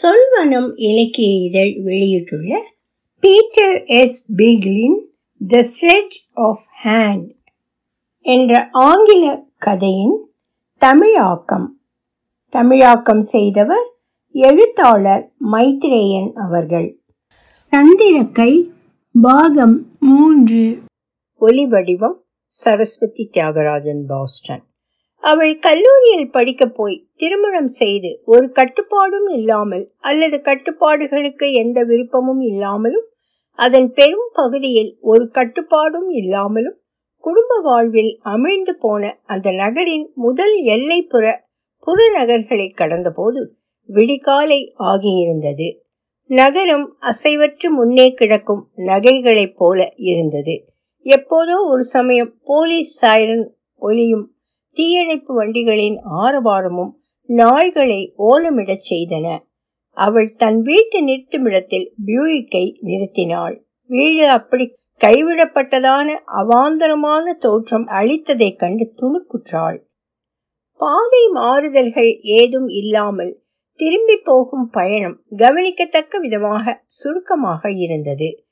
சொல்வனம் இலக்கிய இதழ் வெளியிட்டுள்ள பீட்டர் எஸ் பீகிளின் த ஸ்லெட்ஜ் ஆஃப் ஹேண்ட் என்ற ஆங்கில கதையின் தமிழாக்கம். தமிழாக்கம் செய்தவர் எழுத்தாளர் மைத்ரேயன் அவர்கள். தந்திரக்கை பாகம் மூன்று. ஒலிவடிவம் சரஸ்வதி தியாகராஜன் பாஸ்டன். அவள் கல்லூரியில் படிக்க போய் திருமணம் செய்து ஒரு கட்டுப்பாடும் இல்லாமல் அல்லது கட்டுப்பாடுகளுக்கு எந்த விருப்பமும் இல்லாமலும் அதன் பெரும் பகுதியில் ஒரு கட்டுப்பாடும் இல்லாமலும் குடும்ப வாழ்வில் அமிழ்ந்து போன அந்த நகரின் முதல் எல்லைப்புற புது நகர்களை கடந்தபோது விடிகாலை ஆகியிருந்தது. நகரம் அசைவற்று முன்னே கிடக்கும் நகைகளைப் போல இருந்தது. எப்போதோ ஒரு சமயம் போலீஸ் சைரன் ஒலியும் தீயணைப்பு வண்டிகளின் ஆரவாரமும் நாய்களை ஓலமிடச் செய்தன. அவள் தன் வீட்டு நிறுத்துமிடத்தில் பியூயிக்கை நிறுத்தினாள். வீடு அப்படி கைவிடப்பட்டதான அவாந்தரமான தோற்றம் அளித்ததைக் கண்டு துணுக்குற்றாள். பாதை மாறுதல்கள் ஏதும் இல்லாமல் திரும்பி போகும் பயணம் கவனிக்கத்தக்க விதமாக சுருக்கமாக இருந்தது.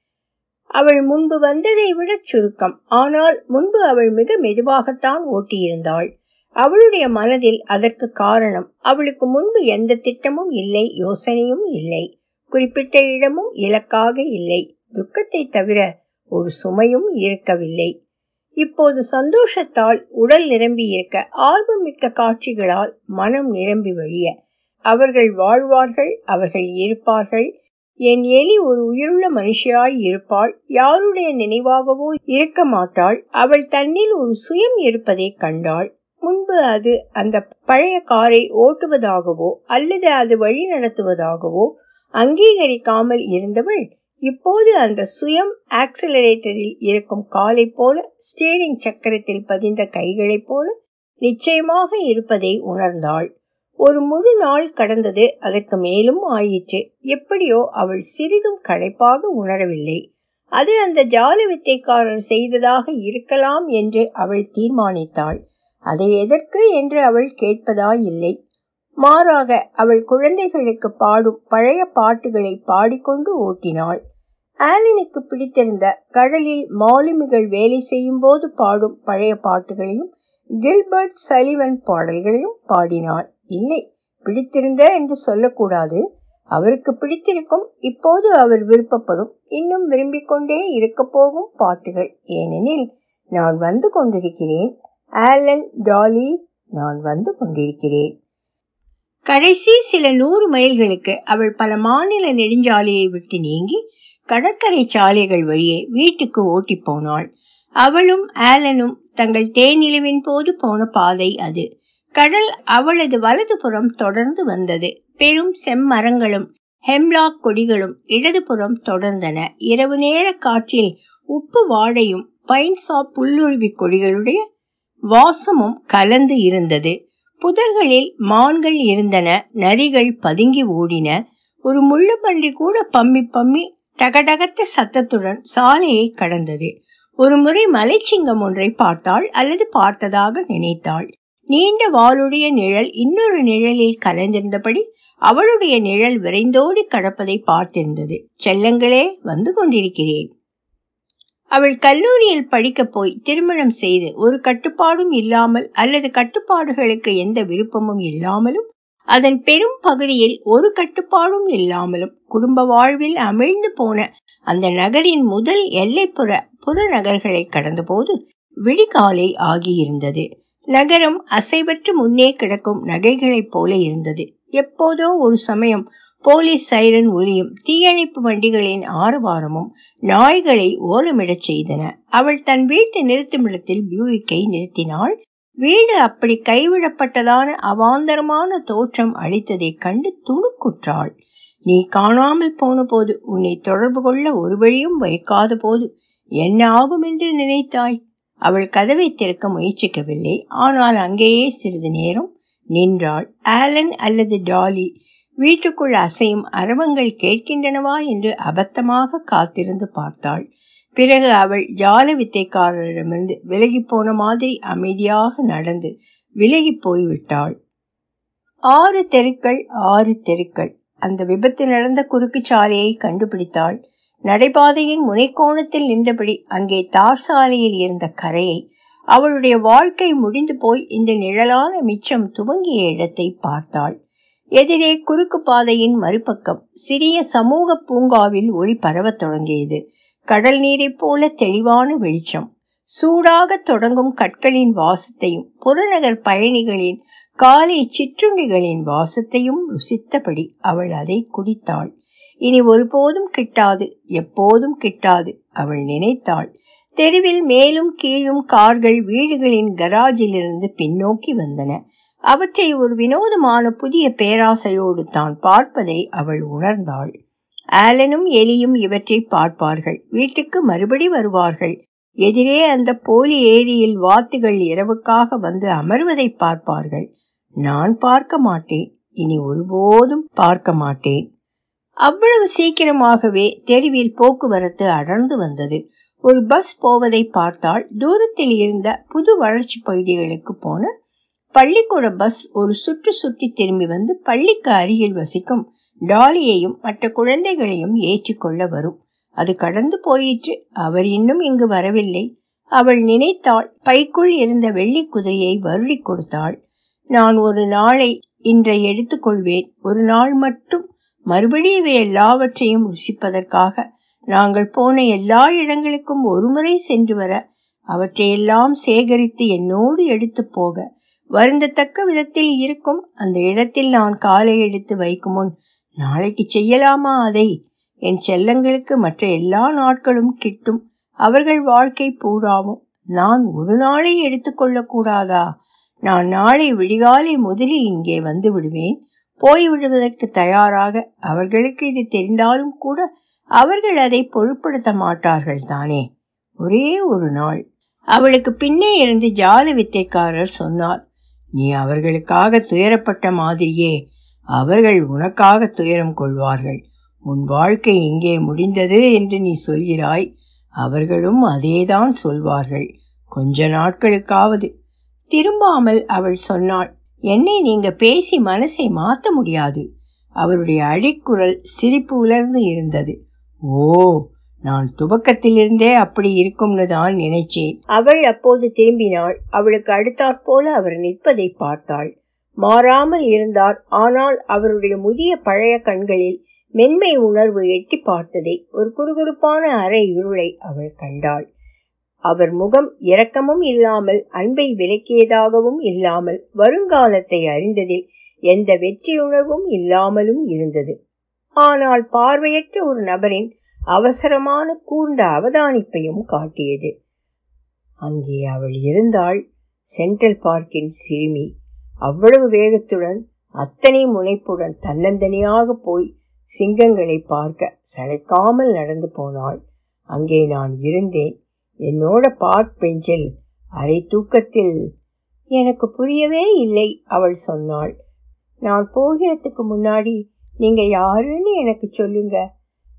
அவள் முன்பு வந்ததை விட சுருக்கம். ஆனால் முன்பு அவள் மிக மெதுவாகத்தான் ஓட்டியிருந்தாள். அவளுடைய மனதில் அதற்கு காரணம் அவளுக்கு முன்பு எந்த திட்டமும் இல்லை யோசனையும் இல்லை. குறிப்பிட்ட இடமும் இலக்காக இல்லை. துக்கத்தை தவிர ஒரு சுமையும் இருக்கவில்லை. இப்போது சந்தோஷத்தால் உடல் நிரம்பி இருக்க ஆர்வமிக்க காட்சிகளால் மனம் நிரம்பி வழிய அவர்கள் வாழ்வார்கள் அவர்கள் இருப்பார்கள். என் எலி ஒரு உயிருள்ள மனுஷியாய் இருப்பாள் யாருடைய நினைவாகவோ இருக்க மாட்டாள் அவள் தன்னில் ஒரு சுயம் இருப்பதை கண்டாள். முன்பு அது அந்த பழைய காரை ஓட்டுவதாகவோ அல்லது அது வழி நடத்துவதாகவோ அங்கீகரிக்காமல் இருந்தவள் இப்போது அந்த சுயம் ஆக்சிலரேட்டரில் இருக்கும் காலை போல ஸ்டீரிங் சக்கரத்தில் பதிந்த கைகளைப் போல நிச்சயமாக இருப்பதை உணர்ந்தாள். ஒரு முழு நாள் கடந்தது அதற்கு மேலும் ஆயிற்று. எப்படியோ அவள் சிறிதும் களைப்பாக உணரவில்லை. அது அந்த ஜாலி வித்தைக்காரர் செய்ததாக இருக்கலாம் என்று அவள் தீர்மானித்தாள். அதை எதற்கு என்று அவள் கேட்பதாயில்லை. மாறாக அவள் குழந்தைகளுக்கு பாடும் பழைய பாட்டுகளை பாடிக்கொண்டு ஓட்டினாள். ஆலினுக்கு பிடித்திருந்த கடலில் மாலுமிகள் வேலை செய்யும் போது பாடும் பழைய பாட்டுகளையும் கில்பர்ட் சலிவன் பாடல்களையும் பாடினாள். இல்லை பிடித்திருந்த என்று சொல்லக்கூடாது. அவருக்கு பிடித்திருக்கும் இப்போது அவர் விருப்பப்படும் இன்னும் விரும்பிக் கொண்டே இருக்க போகும் பாட்டுகள். ஏனெனில் நான் வந்து கொண்டிருக்கிறேன். ஆலன் டாலி நான் வந்து கொண்டிருக்கிறேன். கடைசி சில நூறு மைல்களுக்கு அவள் பல மாநில நெடுஞ்சாலையை விட்டு நீங்கி கடற்கரை சாலைகள் வழியே வீட்டுக்கு ஓட்டி போனாள். அவளும் ஆலனும் தங்கள் தேனிலவின் போது போன பாதை அது. கடல் அவளது வலதுபுறம் தொடர்ந்து வந்தது. பெரும் செம்மரங்களும் ஹெம்லாக் கொடிகளும் இடதுபுறம் தொடர்ந்தன. இரவு நேர காற்றில் உப்பு வாடையும் பைன்சா புல்லுருவி கொடிகளுடைய வாசமும் கலந்து இருந்தது. புதர்களில் மான்கள் இருந்தன நரிகள் பதுங்கி ஓடின. ஒரு முள்ளுப்பன்றி கூட பம்மி பம்மி டகடகத்த சத்தத்துடன் சாலையை கடந்தது. ஒரு முறை மலைச்சிங்கம் ஒன்றை பார்த்தாள் அல்லது பார்த்ததாக நினைத்தாள். நீண்ட வாளுடைய நிழல் இன்னொரு நிழலில் கலைந்திருந்தபடி அவளுடைய நிழல் விரைந்தோடி கடப்பதை பார்த்திருந்தது. செல்லங்களே வந்து கொண்டிருக்கிறேன். அவள் கல்லூரியில் படிக்க போய் திருமணம் செய்து ஒரு கட்டுப்பாடும் இல்லாமல் அல்லது கட்டுப்பாடுகளுக்கு எந்த விருப்பமும் இல்லாமலும் அதன் பெரும் பகுதியில் ஒரு கட்டுப்பாடும் இல்லாமலும் குடும்ப வாழ்வில் அமிழ்ந்து போன அந்த நகரின் முதல் எல்லைப்புற புற நகர்களை கடந்தபோது விடிகாலை ஆகியிருந்தது. நகரம் அசைவற்று முன்னே கிடக்கும் நகைகளைப் போல இருந்தது. எப்போதோ ஒரு சமயம் போலீஸ் சைரன் ஒலியும் தீயணைப்பு வண்டிகளின் ஆரவாரமும் நாய்களை ஓலமிடச் செய்தன. அவள் தன் வீட்டு நிறுத்துமிடத்தில் பியூவிக்கை நிறுத்தினாள். வீடு அப்படி கைவிடப்பட்டதான அவாந்தரமான தோற்றம் அளித்ததைக் கண்டு துணுக்குற்றாள். நீ காணாமல் போன போது உன்னை தொடர்பு கொள்ள ஒரு வழியும் வைக்காத போது என்ன ஆகும் என்று நினைத்தாய்? அவள் கதவை திறக்க முயற்சிக்கவில்லை. ஆனால் அங்கேயே சிறிது நேரம் நின்றாள். ஆலன் அல்லது டாலி வீட்டுக்குள் அசையும் அரவங்கள் கேட்கின்றனவா என்று அபத்தமாக காத்திருந்து பார்த்தாள். பிறகு அவள் ஜால வித்தைக்காரரிடமிருந்து விலகி போன மாதிரி அமைதியாக நடந்து விலகி போய்விட்டாள். ஆறு தெருக்கள் ஆறு தெருக்கள். அந்த விபத்து நடந்த குறுக்கு சாலையை கண்டுபிடித்தாள். நடைபாதையின் முனைக்கோணத்தில் நின்றபடி அங்கே தார் சாலையில் இருந்த கரையை அவளுடைய வாழ்க்கை முடிந்து போய் இந்த நிழலான மிச்சம் துவங்கிய இடத்தை பார்த்தாள். எதிரே குறுக்கு பாதையின் மறுபக்கம் சிறிய சமூக பூங்காவில் ஒளி பரவத் தொடங்கியது. கடல் நீரைப் போல தெளிவான வெளிச்சம். சூடாக தொடங்கும் கற்களின் வாசத்தையும் புறநகர் பயணிகளின் காலை சிற்றுண்டிகளின் வாசத்தையும் ருசித்தபடி அவள் அதை குடித்தாள். இனி ஒருபோதும் கிட்டாது எப்போதும் கிட்டாது அவள் நினைத்தாள். தெருவில் மேலும் கீழும் கார்கள் வீடுகளின் கராஜிலிருந்து பின்னோக்கி வந்தன. அவற்றை ஒரு வினோதமான புதிய பேராசையோடு தான் பார்ப்பதை அவள் உணர்ந்தாள். ஆலனும் எலியும் இவற்றை பார்ப்பார்கள். வீட்டுக்கு மறுபடி வருவார்கள். எதிரே அந்த போலி ஏரியில் வாத்துகள் இரவுக்காக வந்து அமர்வதை பார்ப்பார்கள். நான் பார்க்க மாட்டேன். இனி ஒருபோதும் பார்க்க மாட்டேன். அவ்வளவு சீக்கிரமாகவே தெருவில் போக்குவரத்து அடர்ந்து வந்தது. ஒரு பஸ் போவதை பார்த்தால் தூரத்தில் இருந்த புது வளர்ச்சி பகுதிகளுக்கு போன பள்ளிக்கூட பஸ் ஒரு சுற்று சுற்றி திரும்பி வந்து பள்ளிக்கு அருகில் வசிக்கும் டாலியையும் மற்ற குழந்தைகளையும் ஏற்றிக்கொள்ள வரும். அது கடந்து போயிற்று. அவர் இன்னும் இங்கு வரவில்லை. அவள் நினைத்தாள் பைக்குள் இருந்த வெள்ளி குதிரையை வருடி கொடுத்தாள். நான் ஒரு நாளை இன்றை எடுத்துக்கொள்வேன் ஒரு நாள் மட்டும் மறுபடியும் இவை எல்லாவற்றையும் ருசிப்பதற்காக நாங்கள் போன எல்லா இடங்களுக்கும் ஒருமுறை சென்று வர அவற்றையெல்லாம் சேகரித்து என்னோடு எடுத்து போக வருந்தத்தக்க விதத்தில் இருக்கும் அந்த இடத்தில் நான் காலை எடுத்து வைக்கும் முன் நாளைக்கு செய்யலாமா அதை? என் செல்லங்களுக்கு மற்ற எல்லா நாட்களும் கிட்டும். அவர்கள் வாழ்க்கை பூராவும் நான் ஒரு நாளை எடுத்துக்கொள்ளக்கூடாதா நான் நாளை விடிகாலை முதலில் இங்கே வந்து விடுவேன். போய்விடுவதற்கு தயாராக அவர்களுக்கு இது தெரிந்தாலும் கூட அவர்கள் அதை பொருட்படுத்த மாட்டார்கள் தானே. ஒரே ஒரு நாள். அவளுக்கு பின்னே இருந்து ஜால வித்தைக்காரர் சொன்னார் நீ அவர்களுக்காக துயரப்பட்ட மாதிரியே அவர்கள் உனக்காக துயரம் கொள்வார்கள். உன் வாழ்க்கை இங்கே முடிந்தது என்று நீ சொல்கிறாய் அவர்களும் அதேதான் சொல்வார்கள் கொஞ்ச நாட்களுக்காவது. திரும்பாமல் அவள் சொன்னாள் என்னை நீங்க பேசி மனசை மாற்ற முடியாது. அவருடைய அழிக்குரல் சிரிப்பு உலர்ந்து இருந்தது. ஓ நான் துவக்கத்திலிருந்தே அப்படி இருக்கும்னு தான் நினைச்சேன். அவள் அப்போது திரும்பினாள். அவளுக்கு அடுத்தாற்போல அவர் நிற்பதை பார்த்தாள். மாறாமல் இருந்தார். ஆனால் அவருடைய முதிய பழைய கண்களில் மென்மை உணர்வு எட்டி பார்த்ததை ஒரு குறுகுறுப்பான அரை இருளை அவள் கண்டாள். அவர் முகம் இரக்கமும் இல்லாமல் அன்பை விலக்கியதாகவும் இல்லாமல் வருங்காலத்தை அறிந்ததில் எந்த வெற்றியுணர்வும் இல்லாமலும் இருந்தது. ஆனால் பார்வையற்ற ஒரு நபரின் அவசரமான கூர்ந்த அவதானிப்பையும் காட்டியது. அங்கே அவள் இருந்தாள். சென்ட்ரல் பார்க்கின் சிறுமி அவ்வளவு வேகத்துடன் அத்தனை முனைப்புடன் தன்னந்தனியாக போய் சிங்கங்களை பார்க்க சளைக்காமல் நடந்து போனாள். அங்கே நான் இருந்தேன். என்னோட பார்க் பெஞ்சில் அரை தூக்கத்தில். எனக்கு புரியவே இல்லை அவள் சொன்னாள். நான் போகிறதுக்கு முன்னாடி நீங்க யாருன்னு எனக்கு சொல்லுங்க.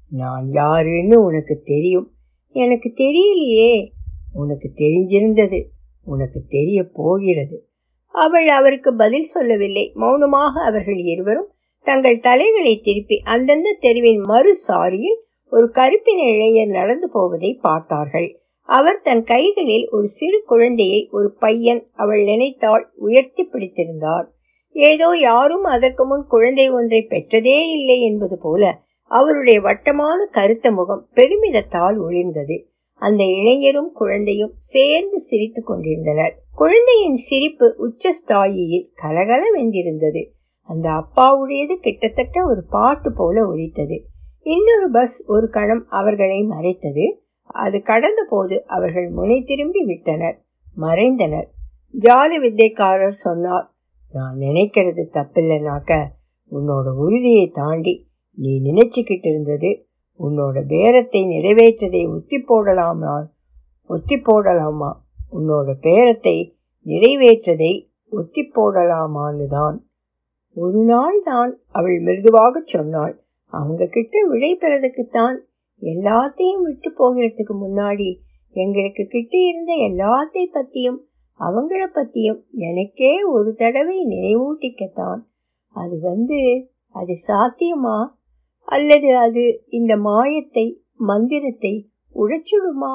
நான் யாருன்னு உனக்கு தெரியும். எனக்கு தெரியலையே. உனக்கு தெரிஞ்சிருந்தது. உனக்கு தெரிய போகிறது. அவள் அவருக்கு பதில் சொல்லவில்லை. மௌனமாக அவர்கள் இருவரும் தங்கள் தலைகளை திருப்பி அந்தந்த தெருவின் மறு சாரியில் ஒரு கருப்பின இளைஞர் நடந்து போவதை பார்த்தார்கள். அவர் தன் கைகளில் ஒரு சிறு குழந்தையை ஒரு பையன் அவள் நினைத்தால் உயர்த்தி பிடித்திருந்தார். ஏதோ யாரும் அதற்கு முன் குழந்தை ஒன்றை பெற்றதே இல்லை என்பது போல அவருடைய வட்டமான கருத்த முகம் பெருமிதத்தால் ஒளிர்ந்தது. அந்த இளைஞரும் குழந்தையும் சேர்ந்து சிரித்துக் கொண்டிருந்தனர். குழந்தையின் சிரிப்பு உச்சஸ்தாயியில் கலகலவென்றிருந்தது. அந்த அப்பாவுடையது கிட்டத்தட்ட ஒரு பாட்டு போல ஒலித்தது. இன்னொரு பஸ் ஒரு கணம் அவர்களை மறைத்தது. அது கடந்த போது அவர்கள் முனை திரும்பி விட்டனர். மறைந்தனர். ஜாலி வித்தைக்காரர் சொன்னார் நான் நினைக்கிறது தப்பில்லைனாக்க உன்னோட உறுதியை தாண்டி நீ நினைச்சுக்கிட்டு இருந்தது உன்னோட பேரத்தை நிறைவேற்றதை ஒத்தி போடலாம் நான் ஒத்தி போடலாமா உன்னோட பேரத்தை நிறைவேற்றதை ஒத்தி போடலாமான்னு தான். ஒரு நாள் தான் அவள் மிருதுவாக சொன்னாள். அவங்க கிட்ட விடை பெறதுக்குத்தான் எல்லாத்தையும் விட்டு போகிறதுக்கு முன்னாடி எங்களுக்கு கிட்ட இருந்த எல்லாத்தை பத்தியும் அவங்கள பத்தியும் எனக்கே ஒரு தடவை நினைவூட்டிக்கத்தான். அது வந்து அது சாத்தியமா? அல்லது அது இந்த மாயத்தை மந்திரத்தை உடைச்சுடுமா?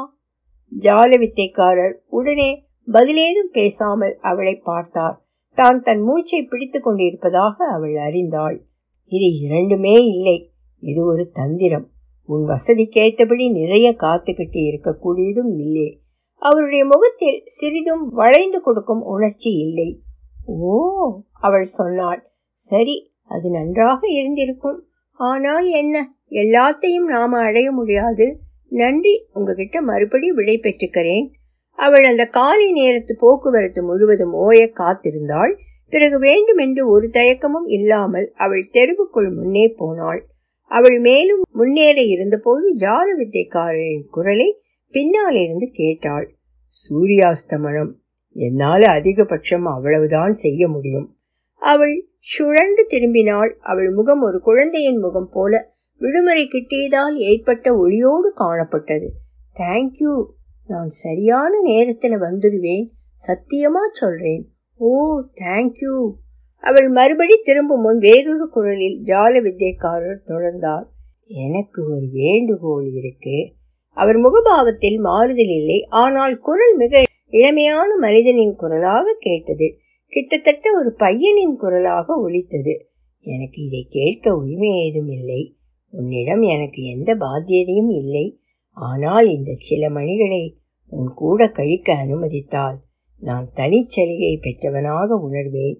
ஜால வித்தைக்காரர் உடனே பதிலேதும் பேசாமல் அவளை பார்த்தார். தான் தன் மூச்சை பிடித்து கொண்டிருப்பதாக அவள் அறிந்தாள். இது இரண்டுமே இல்லை. இது ஒரு தந்திரம். உன் வசதிக்கேற்றபடி நிறைய காத்துக்கிட்டு இருக்கக்கூடியதும் இல்லை. அவருடைய முகத்தில் சிறிதும் வளைந்து கொடுக்கும் உணர்ச்சி இல்லை. ஓ அவள் சொன்னாள். சரி அது நன்றாக இருந்திருக்கும். ஆனால் என்ன எல்லாத்தையும் நாம அடைய முடியாது. நன்றி உங்ககிட்ட மறுபடி விடை பெற்றுக்கிறேன். அவள் அந்த காலை நேரத்து போக்குவரத்து முழுவதும் ஓய காத்திருந்தாள். பிறகு வேண்டுமென்று ஒரு தயக்கமும் இல்லாமல் அவள் தெருவுக்குள் முன்னே போனாள். அவள் மேலும் முன்னேற இருந்தபோது ஜாத வித்தைக்காரரின் குரலை பின்னாலிருந்து கேட்டாள். சூரியாஸ்தமனம். என்னால் அதிகபட்சம் அவ்வளவுதான் செய்ய முடியும். அவள் சுழண்டு திரும்பினாள். அவள் முகம் ஒரு குழந்தையின் முகம் போல விடுமுறை கிட்டியதால் ஏற்பட்ட ஒளியோடு காணப்பட்டது. தேங்க்யூ நான் சரியான நேரத்தில் வந்துடுவேன் சத்தியமா சொல்றேன். ஓ தேங்க்யூ அவள் மறுபடி திரும்பும் முன் வேறொரு குரலில் ஜால வித்தியக்காரர் தொடர்ந்தார். எனக்கு ஒரு வேண்டுகோள் இருக்கு. அவர் முகபாவத்தில் மாறுதல் இல்லை. ஆனால் குரல் மிக இளமையான மனிதனின் குரலாக கேட்டது. கிட்டத்தட்ட ஒரு பையனின் குரலாக ஒலித்தது. எனக்கு இதை கேட்க உரிமை ஏதும் இல்லை. உன்னிடம் எனக்கு எந்த பாத்தியதையும் இல்லை. ஆனால் இந்த சில மணிகளை உன் கூட கழிக்க அனுமதித்தால் நான் தனிச்சலுகை பெற்றவனாக உணர்வேன்.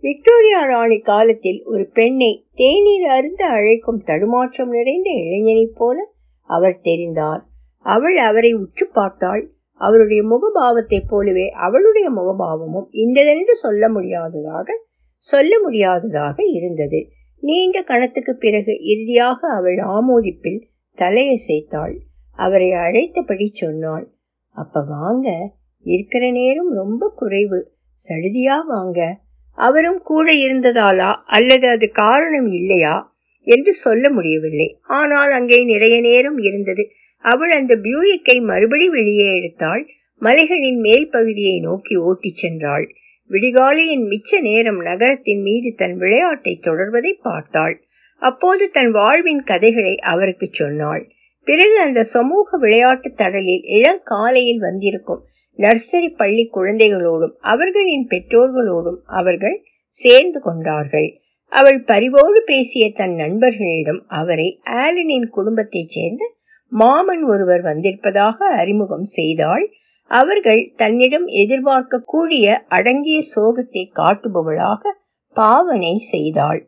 விக்டோரியா ராணி காலத்தில் ஒரு பெண்ணை தேநீர் அருந்த அழைக்கும் தடுமாற்றம் நிறைந்த இளைஞனைப் போல அவர் தெரிந்தார். அவள் அவரை உற்று பார்த்தாள். அவருடைய முகபாவத்தைப் போலவே அவளுடைய முகபாவமும் இந்ததென்று சொல்ல முடியாததாக சொல்ல முடியாததாக இருந்தது. நீண்ட கணத்துக்கு பிறகு இறுதியாக அவள் ஆமோதிப்பில் தலையசைத்தாள். அவரை அழைத்தபடி சொன்னாள் அப்ப வாங்க இருக்கிற நேரம் ரொம்ப குறைவு. சடுதியா வாங்க. அவரும் கூட இருந்ததாலா? அல்லது அது காரணம் இல்லையா? என்று சொல்ல முடியவில்லை. ஆனால் அங்கே நிறைய நேரம் இருந்தது. அவள் அந்த பியூயிக்கை மறுபடி வெளியே எடுத்தாள். மலைகளின் மேல் பகுதியை நோக்கி ஓட்டிச் சென்றாள். விடிகாலையின் மிச்ச நேரம் நகரத்தின் மீது தன் விளையாட்டை தொடர்வதை பார்த்தாள். அப்போது தன் வாழ்வின் கதைகளை அவருக்கு சொன்னாள். பிறகு அந்த சமூக விளையாட்டு தடலில் இளங்காலையில் வந்திருக்கும். நர்சரி பள்ளி குழந்தைகளோடும் அவர்களின் பெற்றோர்களோடும் அவர்கள் சேர்ந்து கொண்டார்கள். அவள் பரிவோடு பேசிய தன் நண்பர்களிடம் அவரை ஆலனின் குடும்பத்தைச் சேர்ந்த மாமன் ஒருவர் வந்திருப்பதாக அறிமுகம் செய்தாள். அவர்கள் தன்னிடம் எதிர்பார்க்க கூடிய அடங்கிய சோகத்தை காட்டுபவளாக பாவனை செய்தாள்.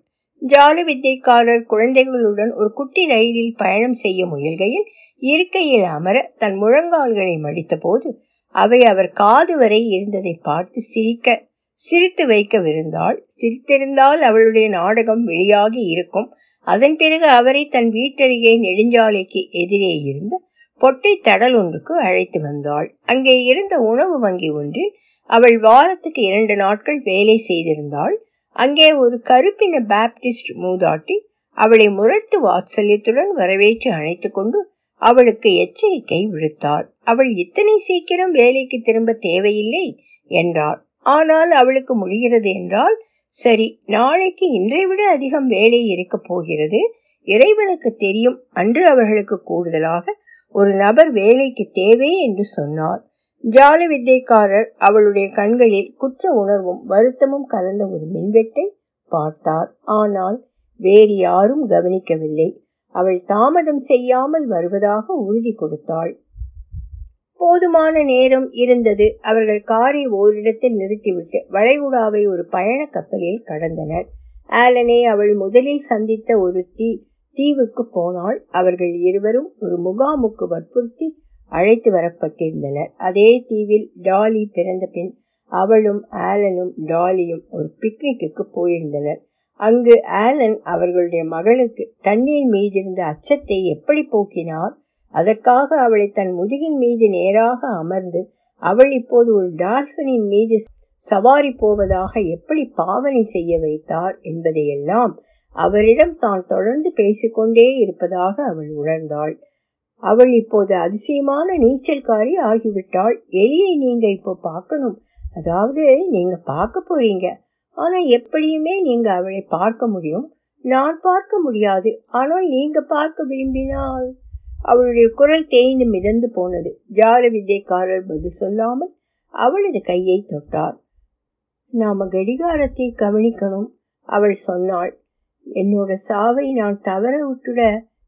ஜால வித்தைக்காரர் குழந்தைகளுடன் ஒரு குட்டி ரயிலில் பயணம் செய்ய முயல்கையில் இருக்கையில் அமர தன் முழங்கால்களை மடித்த போது அவை அவர் காது வரை இருந்ததை பார்த்து சிரிக்க சிரித்து வைக்கவிருந்தாள் சிரித்திருந்தால் அவளுடைய நாடகம் வெளியாகி இருக்கும். அதன் பிறகு அவரை தன் வீட்டருகே நெடுஞ்சாலைக்கு எதிரே இருந்த பொட்டை தடல் ஒன்றுக்கு அழைத்து வந்தாள். அங்கே இருந்த உணவு வங்கி ஒன்றில் அவள் வாரத்துக்கு இரண்டு நாட்கள் வேலை செய்திருந்தாள். அங்கே ஒரு கருப்பின பேப்டிஸ்ட் மூதாட்டி அவளை முரட்டு வாத்சல்யத்துடன் வரவேற்று அழைத்து கொண்டு அவளுக்கு எச்சரிக்கை விடுத்தார் அவள் இத்தனை சீக்கிரம் வேலைக்கு திரும்ப தேவையில்லை என்றார் ஆனால் அவளுக்கு முடிகிறது என்றால் சரி நாளைக்கு இன்றை விட அதிகம் வேலை இருக்க போகிறது. இறைவனுக்கு தெரியும் அன்று அவர்களுக்கு கூடுதலாக ஒரு நபர் வேலைக்கு தேவை என்று சொன்னார். ஜால வித்தைக்காரர் அவளுடைய கண்களில் குற்ற உணர்வும் வருத்தமும் கலந்த ஒரு மின்வெட்டை பார்த்தார். ஆனால் வேறு யாரும் கவனிக்கவில்லை. அவள் தாமதம் செய்யாமல் வருவதாக உறுதி கொடுத்தாள். போதுமான நேரம் இருந்தது. அவர்கள் காரை ஓரிடத்தில் நிறுத்திவிட்டு வளைகுடாவை ஒரு பயண கப்பலில் கடந்தனர். ஆலனை அவள் முதலில் சந்தித்த ஒரு தீ தீவுக்கு போனால் அவர்கள் இருவரும் ஒரு முகாமுக்கு வற்புறுத்தி அழைத்து வரப்பட்டிருந்தனர். அதே தீவில் டாலி பிறந்த பின் அவளும் ஆலனும் டாலியும் ஒரு பிக்னிக்கு போயிருந்தனர். அங்கு ஆலன் அவர்களுடைய மகளுக்கு தண்ணீர் மீதிருந்த அச்சத்தை எப்படி போக்கினார்? அதற்காக அவளை தன் முதுகின் மீது நேராக அமர்ந்து அவள் இப்போது ஒரு டால்பனின் மீது சவாரி போவதாக எப்படி பாவனை செய்ய வைத்தார் என்பதையெல்லாம் அவரிடம் தான் தொடர்ந்து பேசிக்கொண்டே இருப்பதாக அவள் உணர்ந்தாள். அவள் இப்போது அதிசயமான நீச்சல்காரி ஆகிவிட்டாள். எலியை நீங்க இப்போ பார்க்கணும். அதாவது நீங்க பார்க்க போறீங்க. ஆனா எப்படியுமே நீங்க அவளை பார்க்க முடியும். நான் பார்க்க முடியாது. ஆனால் நீங்க பார்க்க விரும்பினால் அவளுடைய குரல் தேய்ந்து மிதந்து போனது. ஜால வித்தைக்காரர் பதில் சொல்லாமல் அவளது கையை தொட்டார். நாம கடிகாரத்தை கவனிக்கணும் அவள் சொன்னாள். என்னோட சாவை நான் தவற விட்டுட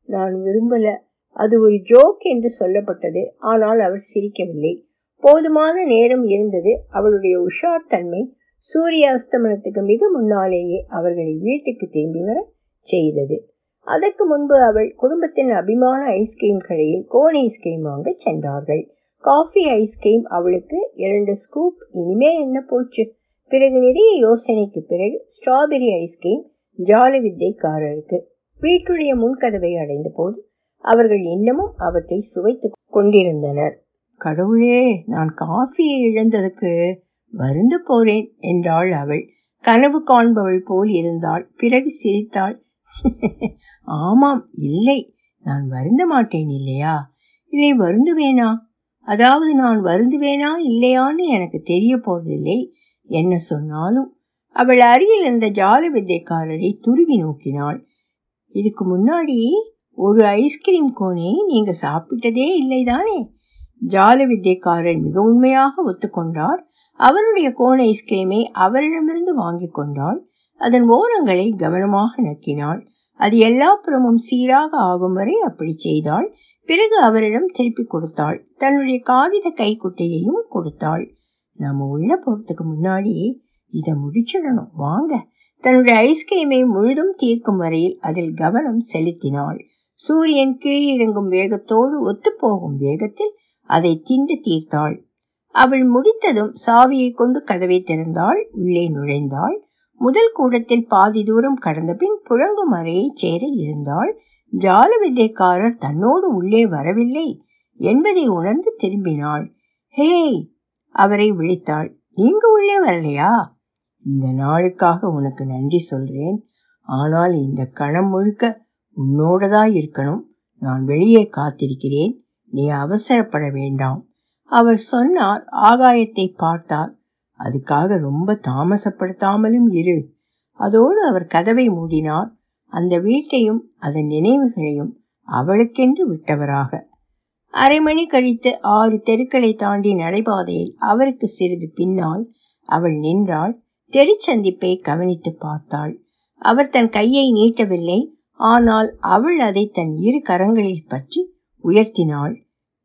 நான் விரும்பல. அது ஒரு ஜோக் என்று சொல்லப்பட்டது. ஆனால் அவள் சிரிக்கவில்லை. போதுமான நேரம் இருந்தது. அவளுடைய உஷார் தன்மை சூரிய அஸ்தமனத்துக்கு மிக முன்னாலேயே அவர்களை வீட்டுக்கு திரும்பி வர செய்தது. அதற்கு முன்பு அவள் குடும்பத்தின் அபிமான ஐஸ்கிரீம் கடையில் கோன் ஐஸ்கிரீம் வாங்க சென்றார்கள். காஃபி ஐஸ்கிரீம் அவளுக்கு இரண்டு ஸ்கூப் இனிமே என்ன போச்சு? பிறகு நிறைய யோசனைக்கு பிறகு ஸ்ட்ராபெரி ஐஸ்கிரீம் ஜாலி வித்தைக்காரருக்கு. வீட்டுடைய முன்கதவை அடைந்த போது அவர்கள் இன்னமும் அவற்றை சுவைத்து கொண்டிருந்தனர். கடவுளே நான் காஃபியை இழந்ததுக்கு வருந்து போறேன் என்றாள் அவள். கனவு காண்பவள் போல் இருந்தாள். பிறகு சிரித்தாள். ஆமாம் இல்லை. நான் வருந்த மாட்டேன் இல்லையா? இல்லை வருந்துவேனா? அதாவது நான் வருந்துவேனா இல்லையான்னு எனக்கு தெரிய போவதில்லை. என்ன சொன்னாலும். அவள் அருகில் இருந்த ஜால வித்தைக்காரரை துருவி நோக்கினாள். இதுக்கு முன்னாடி ஒரு ஐஸ்கிரீம் கோனை நீங்க சாப்பிட்டதே இல்லைதானே? ஜால வித்தைக்காரர் மிக உண்மையாக ஒத்துக்கொண்டார். அவருடைய கோன் ஐஸ்கிரீமை அவரிடமிருந்து வாங்கி கொண்டாள் அதன் ஓரங்களை கவனமாக நக்கினாள் அது எல்லா புறமும் சீராக ஆகும் வரை அப்படி செய்தாள் பிறகு அவரிடம் திருப்பி கொடுத்தாள். தன்னுடைய காகித கைக்குட்டையையும் கொடுத்தாள். நம்ம உள்ள போறதுக்கு முன்னாடி இதை முடிச்சிடணும். வாங்க. தன்னுடைய ஐஸ்கிரீமை முழுதும் தீர்க்கும் வரையில் அதில் கவனம் செலுத்தினாள். சூரியன் கீழிறங்கும் வேகத்தோடு ஒத்துப்போகும் வேகத்தில் அதை திண்டு தீர்த்தாள். அவள் முடித்ததும் சாவியை கொண்டு கதவை திறந்தாள் உள்ளே நுழைந்தாள். முதல் கூடத்தில் பாதி தூரம் கடந்த பின் புழங்கும் அறையை சேர இருந்தாள். ஜால வித்தைக்காரர் தன்னோடு உள்ளே வரவில்லை. என்பதை உணர்ந்து திரும்பினாள். ஹே அவரை விழித்தாள். நீங்க உள்ளே வரலையா? இந்த நாளுக்காக உனக்கு நன்றி சொல்றேன். ஆனால் இந்த கணம் முழுக்க உன்னோடதா இருக்கணும். நான் வெளியே காத்திருக்கிறேன். நீ அவசரப்பட வேண்டாம். அவர் சொன்னார் ஆகாயத்தை பார்த்தார். அதுக்காக ரொம்ப தாமசப்படுத்தாமலும் இரு. அதோடு அவர் கதவை மூடினார். அந்த வீட்டையும் அதன் நினைவுகளையும் அவளுக்கென்று விட்டவராக. அரை மணி கழித்து ஆறு தெருக்களை தாண்டி நடைபாதையில் அவருக்கு சிறிது பின்னால் அவள் நின்றாள். தெருச்சந்திப்பை கவனித்து பார்த்தாள். அவர் தன் கையை நீட்டவில்லை. ஆனால் அவள் அதை தன் இரு கரங்களில் பற்றி உயர்த்தினாள்.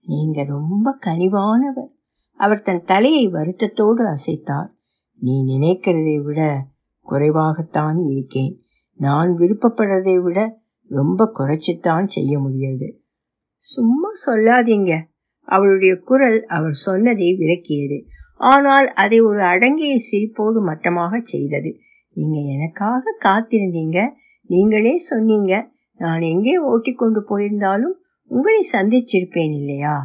நீங்க ரொம்ப கனிவானவர். அவர் தன் தலையை வருத்தத்தோடு அசைத்தார். நீ நினைக்கிறதை விட குறைவாகத்தான் இருக்கேன். நான் விருப்பப்படுறதை விட ரொம்ப குறைச்சித்தான் செய்ய முடியாது. சும்மா சொல்லாதீங்க. அவளுடைய குரல் அவர் சொன்னதை விளக்கியது. ஆனால் அதை ஒரு அடங்கிய சிரிப்போடு மட்டமாக செய்தது. நீங்க எனக்காக காத்திருந்தீங்க. நீங்களே சொன்னீங்க. நான் எங்கே ஓட்டி கொண்டு போயிருந்தாலும் உங்களை சந்திச்சிருப்பேன் இல்லையா?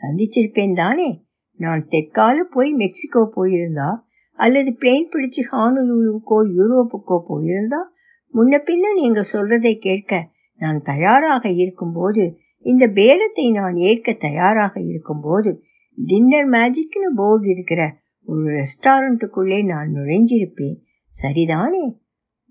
சந்திச்சிருப்பேன் தானே. நான் தெற்கால போய் மெக்சிகோ போயிருந்தா அல்லது பிளேன் பிடிச்சு ஹானுலூலுக்கோ யூரோப்புக்கோ போயிருந்தா முன்ன பின்ன நீங்க சொல்றதை கேட்க நான் தயாராக இருக்கும்போது இந்த பேரத்தை நான் ஏற்க தயாராக இருக்கும்போது டின்னர் மேஜிக்னு போர்டு இருக்கிற ஒரு ரெஸ்டாரண்ட்டுக்குள்ளே நான் நுழைஞ்சிருப்பேன். சரிதானே?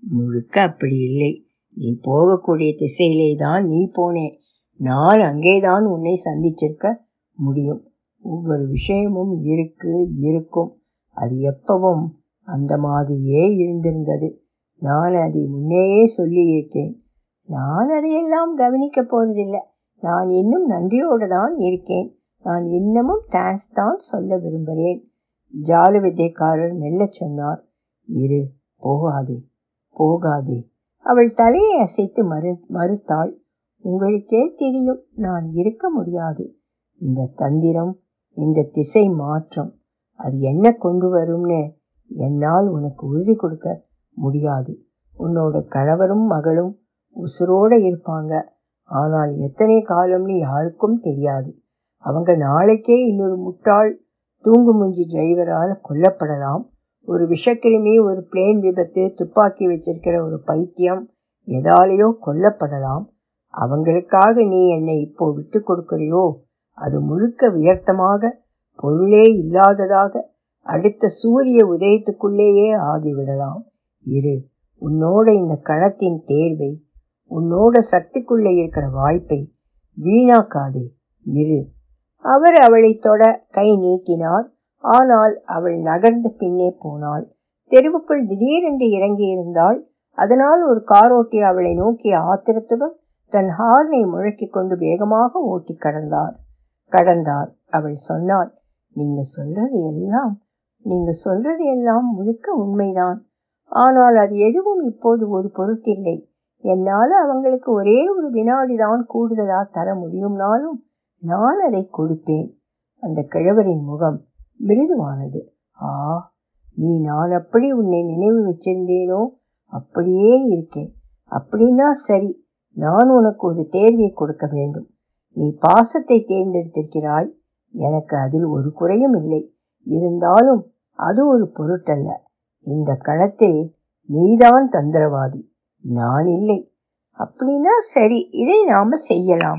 முழுக்க அப்படி இல்லை. நீ போகக்கூடிய திசையிலே தான் நீ போனேன். நான் அங்கேதான் உன்னை சந்திச்சிருக்க முடியும். ஒவ்வொரு விஷயமும் இருக்கு இருக்கும். அது எப்பவும் அந்த மாதிரியே இருந்திருந்தது. நான் அதை முன்னேயே சொல்லியிருக்கேன். நான் அதையெல்லாம் கவனிக்க போவதில்லை. நான் இன்னும் நன்றியோடு தான் இருக்கேன். நான் இன்னமும் தேங்க்ஸ் தான் சொல்ல விரும்புகிறேன். ஜால வித்தியக்காரர் மெல்ல சொன்னார். இரு போகாதே போகாதே. அவள் தலையை அசைத்து மறு மறுத்தாள். உங்களுக்கே தெரியும் நான் இருக்க முடியாது. இந்த தந்திரம் இந்த திசை மாற்றம் அது என்ன கொண்டு வரும்னு என்னால் உனக்கு உறுதி கொடுக்க முடியாது. உன்னோட கணவரும் மகளும் உசுரோடு இருப்பாங்க. ஆனால் எத்தனை காலம்னு யாருக்கும் தெரியாது. அவங்க நாளைக்கே இன்னொரு முட்டாள் தூங்குமுஞ்சி டிரைவரால் கொல்லப்படலாம். ஒரு விஷக்கிருமி ஒரு பிளேன் விபத்து துப்பாக்கி வச்சிருக்கிற ஒரு பைத்தியம் எதாலேயோ கொல்லப்படலாம். அவங்களுக்காக நீ என்னை இப்போ விட்டு கொடுக்கறியோ? அது முழுக்க வியர்த்தமாக பொருளே இல்லாததாக அடுத்த சூரிய உதயத்துக்குள்ளேயே ஆகிவிடலாம். இரு உன்னோட இந்த கணத்தின் தேர்வை உன்னோட சக்திக்குள்ளே இருக்கிற வாய்ப்பை வீணாக்காதே. இரு அவர் அவளை தொட கை நீட்டினார் ஆனால் அவள் நகர்ந்து பின்னே போனாள். தெருவுக்குள் திடீரென்று இறங்கி இருந்தாள் அதனால் ஒரு காரோட்டி அவளை நோக்கிய ஆத்திரத்துடன் தன் ஹார்னை முழக்கிக் கொண்டு வேகமாக ஓட்டி கடந்தார். கடந்தார். அவள் சொன்னாள் நீங்க சொல்றது எல்லாம் நீங்க சொல்றது எல்லாம் முழுக்க உண்மைதான். ஆனால் அது எதுவும் இப்போது ஒரு பொருட்டில்லை. என்னால அவங்களுக்கு ஒரே ஒரு வினாடிதான் கூடுதலா தர முடியும்னாலும் நான் அதை கொடுப்பேன். அந்த கிழவரின் முகம் மிருதுவானது. ஆ நீ நான் அப்படி உன்னை நினைவு வச்சிருந்தேனோ? அப்படியே இருக்கேன். அப்படின்னா சரி நான் உனக்கு ஒரு தேர்வை கொடுக்க வேண்டும். நீ பாசத்தை தேர்ந்தெடுத்திருக்கிறாய். எனக்கு அதில் ஒரு குறையும் இல்லை. இருந்தாலும் அது ஒரு பொருட்டல்ல. இந்த கணத்தில் நீதான் தந்திரவாதி. நான் இல்லை. அப்படின்னா சரி இதை நாம செய்யலாம்.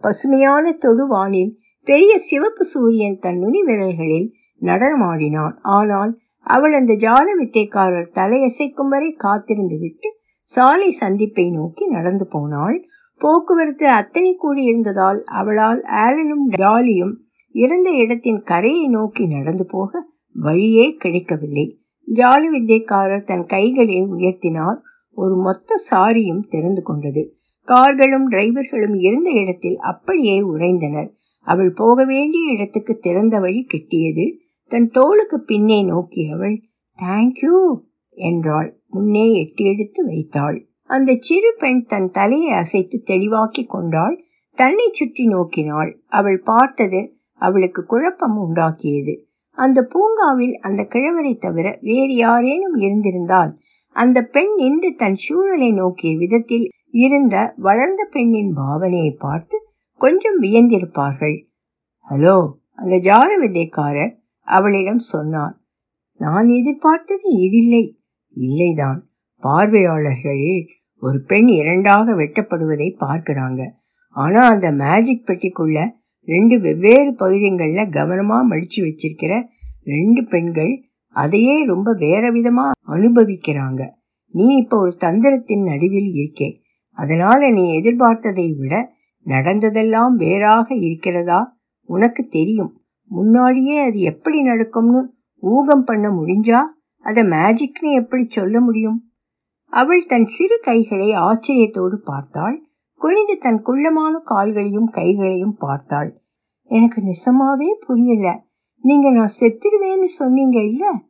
பசுமையான தொடுவானில் பெரிய சிவப்பு சூரியன் தன் நுனி விரல்களில் நடனமாடினான். ஆனால் அவள் அந்த ஜால வித்தைக்காரர் தலையசைக்கும் வரை காத்திருந்து விட்டு சாலை சந்திப்பை நோக்கி நடந்து போனாள். போக்குவரத்து அத்தனை கூடியிருந்ததால் அவளால் ஆலனும் டாலியும் இறந்த இடத்தின் கரையை நோக்கி நடந்து போக வழியே கிடைக்கவில்லை. ஜாலி வித்தியக்காரர் தன் கைகளை உயர்த்தினார். ஒரு மொத்த சாரியும் திறந்து கொண்டது. கார்களும் டிரைவர்களும் இருந்த இடத்தில் அப்படியே உறைந்தனர். அவள் போக வேண்டிய இடத்துக்கு திறந்த வழி கிட்டியது. தன் தோளுக்கு பின்னே நோக்கி அவள் தேங்க்யூ என்றாள். முன்னே எட்டி எடுத்து வைத்தாள். அந்த சிறு பெண் தன் தலையை அசைத்து தெளிவாக்கி கொண்டாள். தன்னை சுற்றி நோக்கினாள். அவள் பார்த்தது அவளுக்கு குழப்பம் உண்டாக்கியது. அந்த பூங்காவில் அந்த கிழவரை தவிர வேறு யாரேனும் இருந்திருந்தால் அந்த பெண் நின்று தன் சூழலை நோக்கிய விதத்தில் இருந்த வளர்ந்த பெண்ணின் பாவனையை பார்த்து கொஞ்சம் வியந்திருப்பார்கள். ஹலோ அந்த ஜார விதைக்காரர் அவளிடம் சொன்னார். நான் எதிர்பார்த்தது இதில்லை. இல்லைதான். பார்வையாளர்கள் ஒரு பெண் இரண்டாக வெட்டப்படுவதை பார்க்கிறாங்க. ஆனா அந்த மேஜிக் பெட்டிக்குள்ள ரெண்டு வெவ்வேறு பகுதிகளில் கவனமா மடிச்சு வச்சிருக்கிற ரெண்டு பெண்கள் அதையே ரொம்ப வேற விதமா அனுபவிக்கிறாங்க. நீ இப்ப ஒரு தந்திரத்தின் நடுவில் இருக்கே. அதனால நீ எதிர்பார்த்ததை விட நடந்ததெல்லாம் வேறாக இருக்கிறதா உனக்கு தெரியும். முன்னாடியே அது எப்படி நடக்கும்னு ஊகம் பண்ண முடிஞ்சா? அத மேஜிக்னு எப்படி சொல்ல முடியும்? அவள் தன் சிறு கைகளை ஆச்சரியத்தோடு பார்த்தாள். குனிந்து தன் குள்ளமான கால்களையும் கைகளையும் பார்த்தாள். எனக்கு நிசமாவே புரியல. நீங்க நான் செத்துடுவேன்னு சொன்னீங்க இல்ல?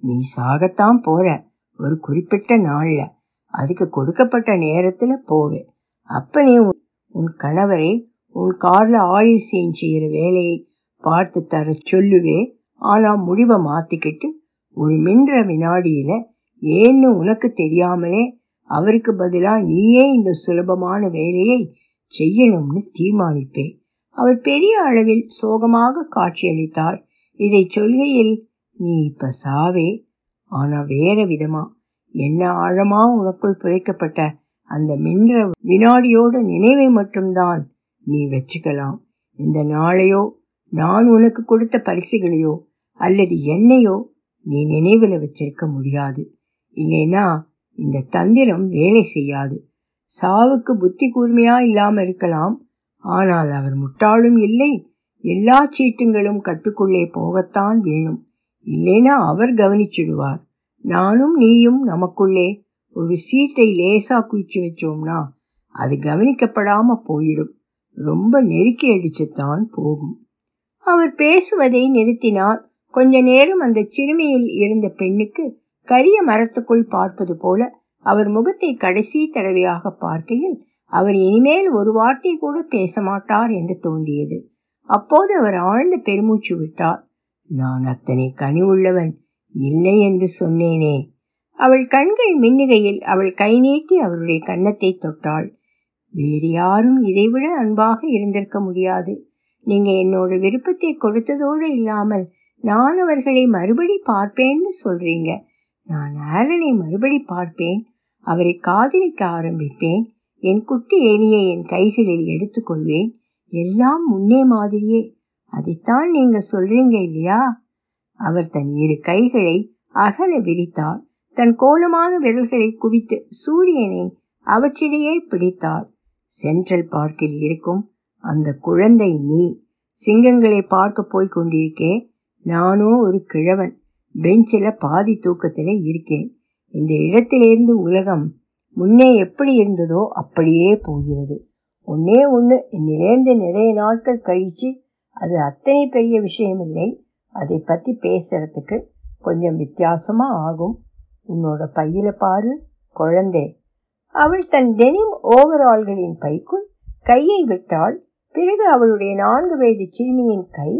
நீ சாகத்தான் போற. ஒரு குறிப்பிட்ட நாள்ல. அதுக்கு கொடுக்கப்பட்ட நேரத்துல போவே. அப்ப நீ உன் கணவரை உன் கார்ல ஆயுள் செய்கிற செய்யற வேலையை பார்த்து தர சொல்லுவே. ஆனா முடிவை மாத்திக்கிட்டு ஒரு மின்ற வினாடியில ஏன்னு உனக்கு தெரியாமலே அவருக்கு பதிலா நீயே இந்த சுலபமான வேலையை செய்யணும்னு தீர்மானிப்பேன் அவர் பெரிய அளவில் சோகமாக காட்சியளித்தார். இதை சொல்கையில் நீ இப்ப சாவே? ஆனா வேற விதமா? என்ன ஆழமா உனக்குள் புதைக்கப்பட்ட அந்த மின்ற வினாடியோட நினைவை மட்டும்தான் நீ வச்சுக்கலாம். இந்த நாளையோ நான் உனக்கு கொடுத்த பரிசுகளையோ அல்லது என்னையோ நீ நினைவில் வச்சிருக்க முடியாது. இல்லைனா இந்த தந்திரம் வேலை செய்யாது. சாவுக்கு புத்தி கூர்மையா இல்லாம இருக்கலாம். ஆனால் அவர் முட்டாளும் இல்லை. எல்லா சீட்டுங்களும் கட்டுக்குள்ளே போகத்தான் வேணும். இல்லைனா அவர் கவனிச்சிடுவார். நானும் நீயும் நமக்குள்ளே ஒரு சீட்டை லேசா குவிச்சு வச்சோம்னா அது கவனிக்கப்படாம போயிடும். ரொம்ப நெருக்கி அடிச்சுத்தான் போகும். அவர் பேசுவதை நிறுத்தினார். கொஞ்ச நேரம் அந்த சிறுமியில் இருந்த பெண்ணுக்கு கரிய மரத்துக்குள் பார்ப்பது போல அவர் முகத்தை கடைசி தடவையாக பார்க்கையில் அவர் இனிமேல் ஒரு வார்த்தை கூட பேச மாட்டார் என்று தோன்றியது. அப்போது அவர் ஆழ்ந்த பெருமூச்சு விட்டார். நான் அத்தனை கனி உள்ளவன் இல்லை என்று சொன்னேனே. அவள் கண்கள் மின்னுகையில் அவள் கை நீட்டி அவருடைய கன்னத்தை தொட்டாள். வேறு யாரும் இதைவிட அன்பாக இருந்திருக்க முடியாது. நீங்க என்னோட விருப்பத்தை கொடுத்ததோடு இல்லாமல் நான் அவர்களை மறுபடி பார்ப்பேன்னு சொல்றீங்க. நான் ஆலனை மறுபடி பார்ப்பேன். அவரை காதலிக்க ஆரம்பிப்பேன். என் குட்டி எலியை என் கைகளில் எடுத்துக்கொள்வேன். எல்லாம் முன்னே மாதிரியே. அதைத்தான் நீங்க சொல்றீங்க இல்லையா? அவர் தன் இரு கைகளை அகல விரித்தார். தன் கோலமான விரல்களை குவித்து சூரியனை அவற்றிடையே பிடித்தார். சென்ட்ரல் பார்க்கில் இருக்கும் அந்த குழந்தை நீ. சிங்கங்களை பார்க்க போய் கொண்டிருக்கே. நானும் ஒரு கிழவன் பெஞ்சில் பாதி தூக்கத்தில் இருக்கேன். இந்த இடத்திலிருந்து உலகம் முன்னே எப்படி இருந்ததோ அப்படியே போகிறது. ஒன்னே ஒன்று இன்னிலேருந்து நிறைய நாட்கள் கழித்து அது அத்தனை பெரிய விஷயம் இல்லை அதை பற்றி பேசுறதுக்கு கொஞ்சம் வித்தியாசமாக ஆகும். உன்னோட பையில பாரு குழந்தை. அவள் தன் டெனிம் ஓவரால்களின் பைக்குள் கையை விட்டாள். பிறகு அவளுடைய நான்கு வயது சிறுமியின் கை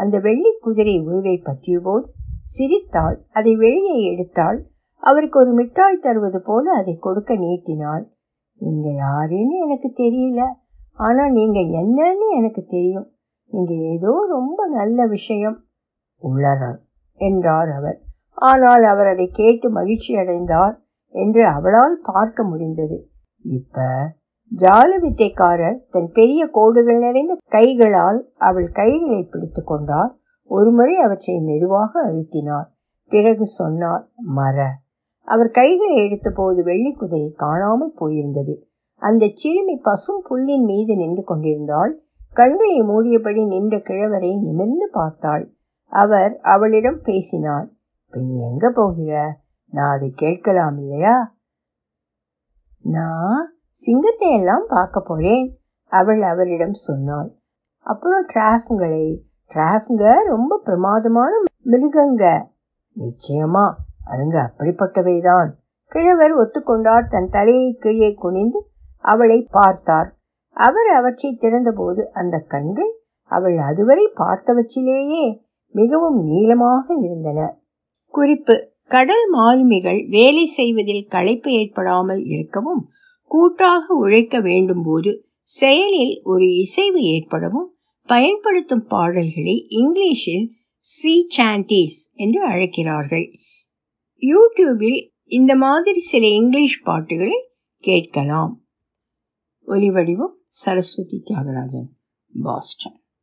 அந்த வெள்ளி குதிரை உருவை பற்றிய போது சிரித்தாள். அதை வெளியே எடுத்தாள். அவருக்கு ஒரு மிட்டாய் தருவது போல அதை கொடுக்க நீட்டினாள். நீங்க யாருன்னு எனக்கு தெரியல. ஆனா நீங்க என்னன்னு எனக்கு தெரியும். நீங்க ஏதோ ரொம்ப நல்ல விஷயம். உள்ளனர் என்றார் அவர். ஆனால் அவர் அதை கேட்டு மகிழ்ச்சி அடைந்தார் என்று அவளால் பார்க்க முடிந்தது. இப்ப ஜாலு வித்தைக்காரர் தன் பெரிய கோடுகள் நிறைந்த கைகளால் அவள் கைகளை பிடித்து கொண்டார். ஒருமுறை அவற்றை மெதுவாக அழுத்தினார். பிறகு சொன்னார் மர அவர் கைகளை எடுத்தபோது வெள்ளி குதிரை காணாமல் போயிருந்தது. அந்த சிறுமி பசும் புல்லின் மீது நின்று கொண்டிருந்தாள். கண்களை மூடியபடி நின்ற கிழவரை நிமிர்ந்து பார்த்தாள். அவர் அவளிடம் பேசினார் நீ எங்க போகிற? நான் அதை கேட்கலாம் இல்லையா? நான் சிங்கத்தை எல்லாம் பார்க்க போறேன் அவள் அவரிடம் சொன்னாள். அப்புறம் டிராஃபுங்களே டிராஃபுங்க ரொம்ப பிரமாதமான மிருகங்க. நிச்சயமா அதுங்க அப்படிப்பட்டவைதான். கிழவர் ஒத்துக்கொண்டார் தன் தலையை கீழே குனிந்து அவளை பார்த்தார். அவர் அவற்றை திறந்தபோது அந்த கண்கள் அவள் அதுவரை பார்த்தவற்றிலேயே மிகவும் நீளமாக இருந்தன. குறிப்பு கடல் மாலுமிகள் வேலை செய்வதில் களைப்பு ஏற்படாமல் இருக்கவும் கூட்டாக உழைக்க வேண்டும் போது செயலில் ஒரு இசைவு ஏற்படவும் பயன்படுத்தும் பாடல்களை இங்கிலீஷில் சி சாண்டிஸ் என்று அழைக்கிறார்கள். யூடியூபில் இந்த மாதிரி சில இங்கிலீஷ் பாட்டுகளை கேட்கலாம். ஒலிவடிவம் சரஸ்வதி தியாகராஜன் பாஸ்டன்.